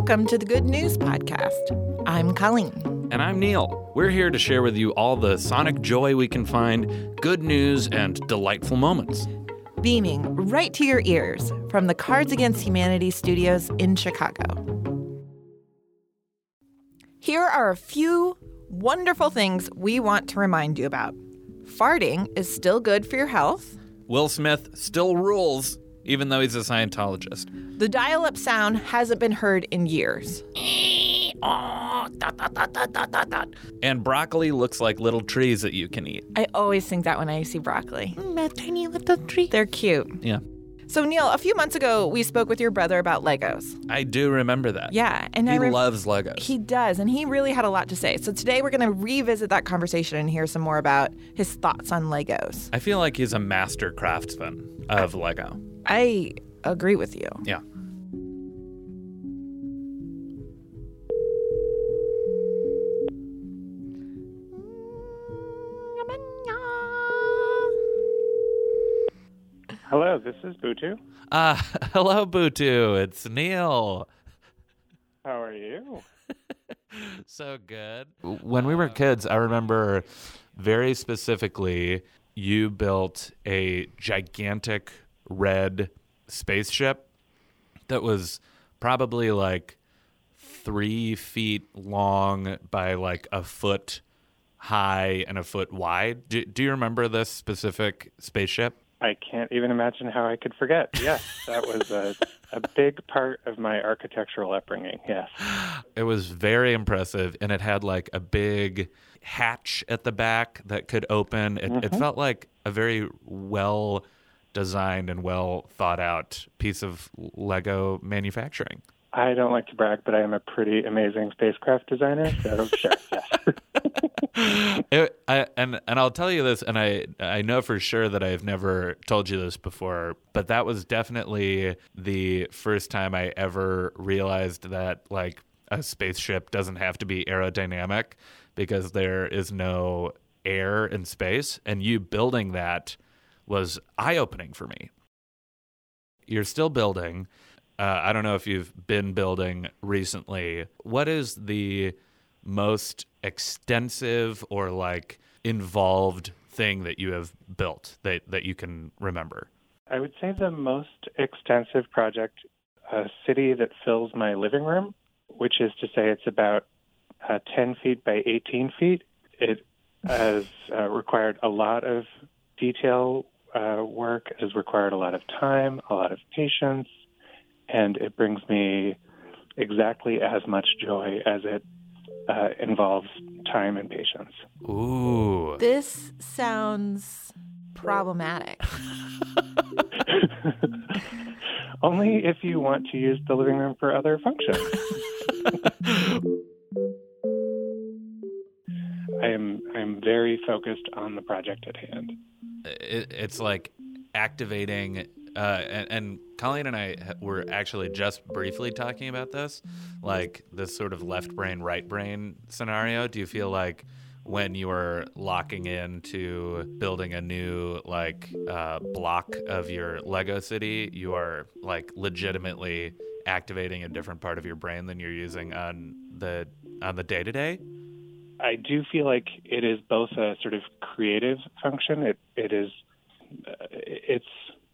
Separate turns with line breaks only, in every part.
welcome to the Good News Podcast. I'm Colleen.
And I'm Neil. We're here to share with you all the sonic joy we can find, good news, and delightful moments.
Beaming right to your ears from the Cards Against Humanity studios in Chicago. Here are a few wonderful things we want to remind you about. Farting is still good for your health.
Will Smith still rules, even though he's a Scientologist.
The dial up sound hasn't been heard in years.
And broccoli looks like little trees that you can eat.
I always think that when I see broccoli.
Mm, My tiny little tree.
They're cute.
Yeah.
So, Neil, a few months ago, we spoke with your brother about Legos.
I do remember that.
Yeah. And
He
I rem-
loves Legos.
He does, and he really had a lot to say. So today we're going to revisit that conversation and hear some more about his thoughts on Legos.
I feel like he's a master craftsman of Lego.
I agree with you.
Yeah.
Hello, this is Butu.
Uh, hello, Butu. It's Neil.
How are you?
so good. When we were kids, I remember very specifically you built a gigantic red spaceship that was probably like three feet long by like a foot high and a foot wide. Do, do you remember this specific spaceship?
I can't even imagine how I could forget. Yes, that was a, a big part of my architectural upbringing. Yes.
It was very impressive, and it had like a big hatch at the back that could open. It, it mm-hmm. felt like a very well designed and well thought out piece of Lego manufacturing.
I don't like to brag, but I am a pretty amazing spacecraft designer, so sure, yes.
It, I, and and I'll tell you this, and I I know for sure that I've never told you this before, but that was definitely the first time I ever realized that like a spaceship doesn't have to be aerodynamic because there is no air in space, and you building that was eye opening for me. You're still building. Uh, I don't know if you've been building recently. What is the most extensive or like involved thing that you have built that, that you can remember?
I would say the most extensive project, a city that fills my living room, which is to say it's about uh, 10 feet by 18 feet. It has uh, required a lot of detail uh, work, has required a lot of time, a lot of patience, and it brings me exactly as much joy as it uh, involves time and patience.
Ooh.
This sounds problematic.
Only if you want to use the living room for other functions. I am I'm very focused on the project at hand.
It, it's like activating uh, and, and colleen and i were actually just briefly talking about this like this sort of left brain right brain scenario. Do you feel like when you are locking into building a new like uh, block of your lego city you are like legitimately activating a different part of your brain than you're using on the on the day to day
I do feel like it is both a sort of creative function. It it is uh, it's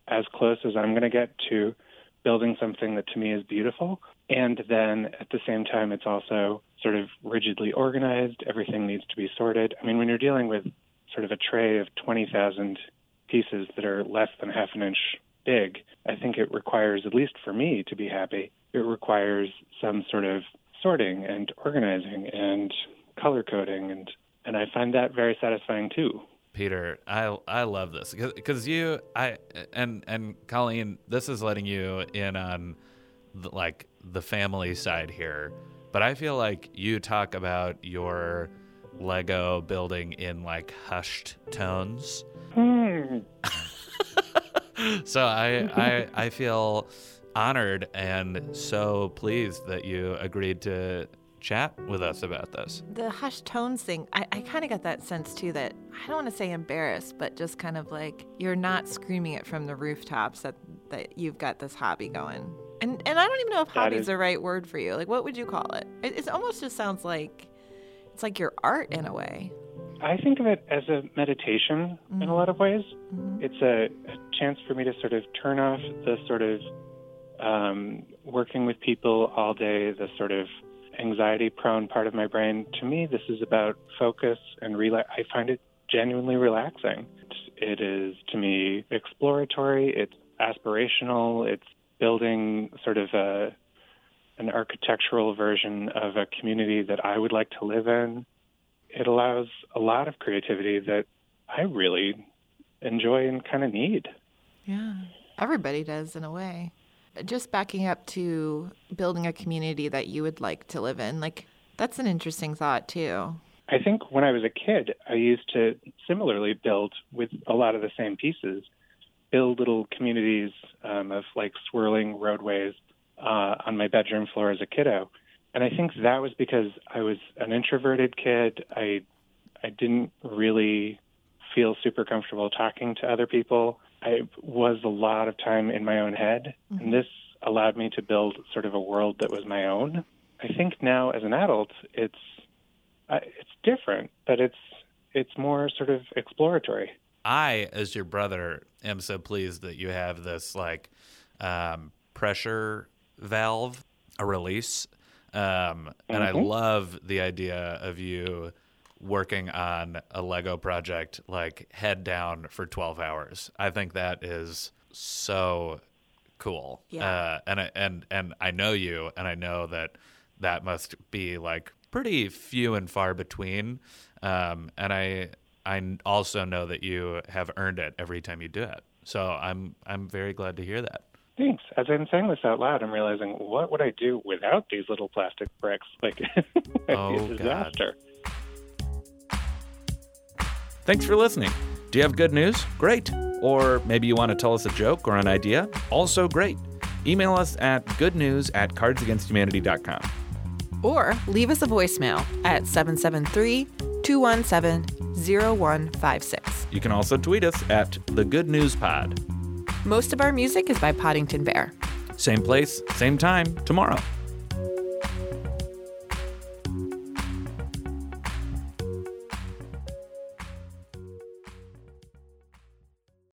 as close as I'm going to get to building something that to me is beautiful, and then at the same time, it's also sort of rigidly organized. Everything needs to be sorted. I mean, when you're dealing with sort of a tray of twenty thousand pieces that are less than half an inch big, I think it requires, at least for me, to be happy, it requires some sort of sorting and organizing and color coding and and I find that very satisfying too.
Peter, I I love this because you I and and Colleen, this is letting you in on the, like the family side here, but I feel like you talk about your Lego building in like hushed tones.
Hmm.
So I I I feel honored and so pleased that you agreed to chat with us about this.
The hushed tones thing, I, I kind of got that sense too that I don't want to say embarrassed, but just kind of like you're not screaming it from the rooftops that, that you've got this hobby going. And and I don't even know if
That
hobby is
is-
the right word for you. Like, what would you call it? It, it almost just sounds like it's like your art in a way.
I think of it as a meditation in a lot of ways. It's a, a chance for me to sort of turn off the sort of um, working with people all day, the sort of anxiety prone part of my brain. To me, this is about focus and rela- I find it genuinely relaxing. It is, to me, exploratory, it's aspirational, it's building sort of a, an architectural version of a community that I would like to live in it allows a lot of creativity that I really enjoy and kind of need.
Yeah. Everybody does in a way. Just backing up to building a community that you would like to live in, like that's an interesting thought too.
I think when I was a kid, I used to similarly build with a lot of the same pieces, build little communities um, of like swirling roadways uh, on my bedroom floor as a kiddo. And I think that was because I was an introverted kid. I I didn't really feel super comfortable talking to other people. I was a lot of time in my own head, and this allowed me to build sort of a world that was my own. I think now as an adult, it's uh, it's different, but it's it's more sort of exploratory.
I, as your brother, am so pleased that you have this like um, pressure valve, a release, um, and I
Mhm.
love the idea of you working on a Lego project like head down for twelve hours. I think that is so cool.
Yeah.
Uh, and I, and and I know you, and I know that that must be like pretty few and far between. Um, and I I also know that you have earned it every time you do it. So I'm I'm very glad to hear that.
Thanks. As I'm saying this out loud, I'm realizing what would I do without these little plastic bricks? Like, it'd be
Oh,
a
God. Thanks for listening. Do you have good news? Great. Or maybe you want to tell us a joke or an idea? Also great. Email us at goodnews at cardsagainsthumanity.com.
Or leave us a voicemail at 773 217 0156.
You can also tweet us at the Good News Pod.
Most of our music is by Poddington Bear.
Same place, same time tomorrow.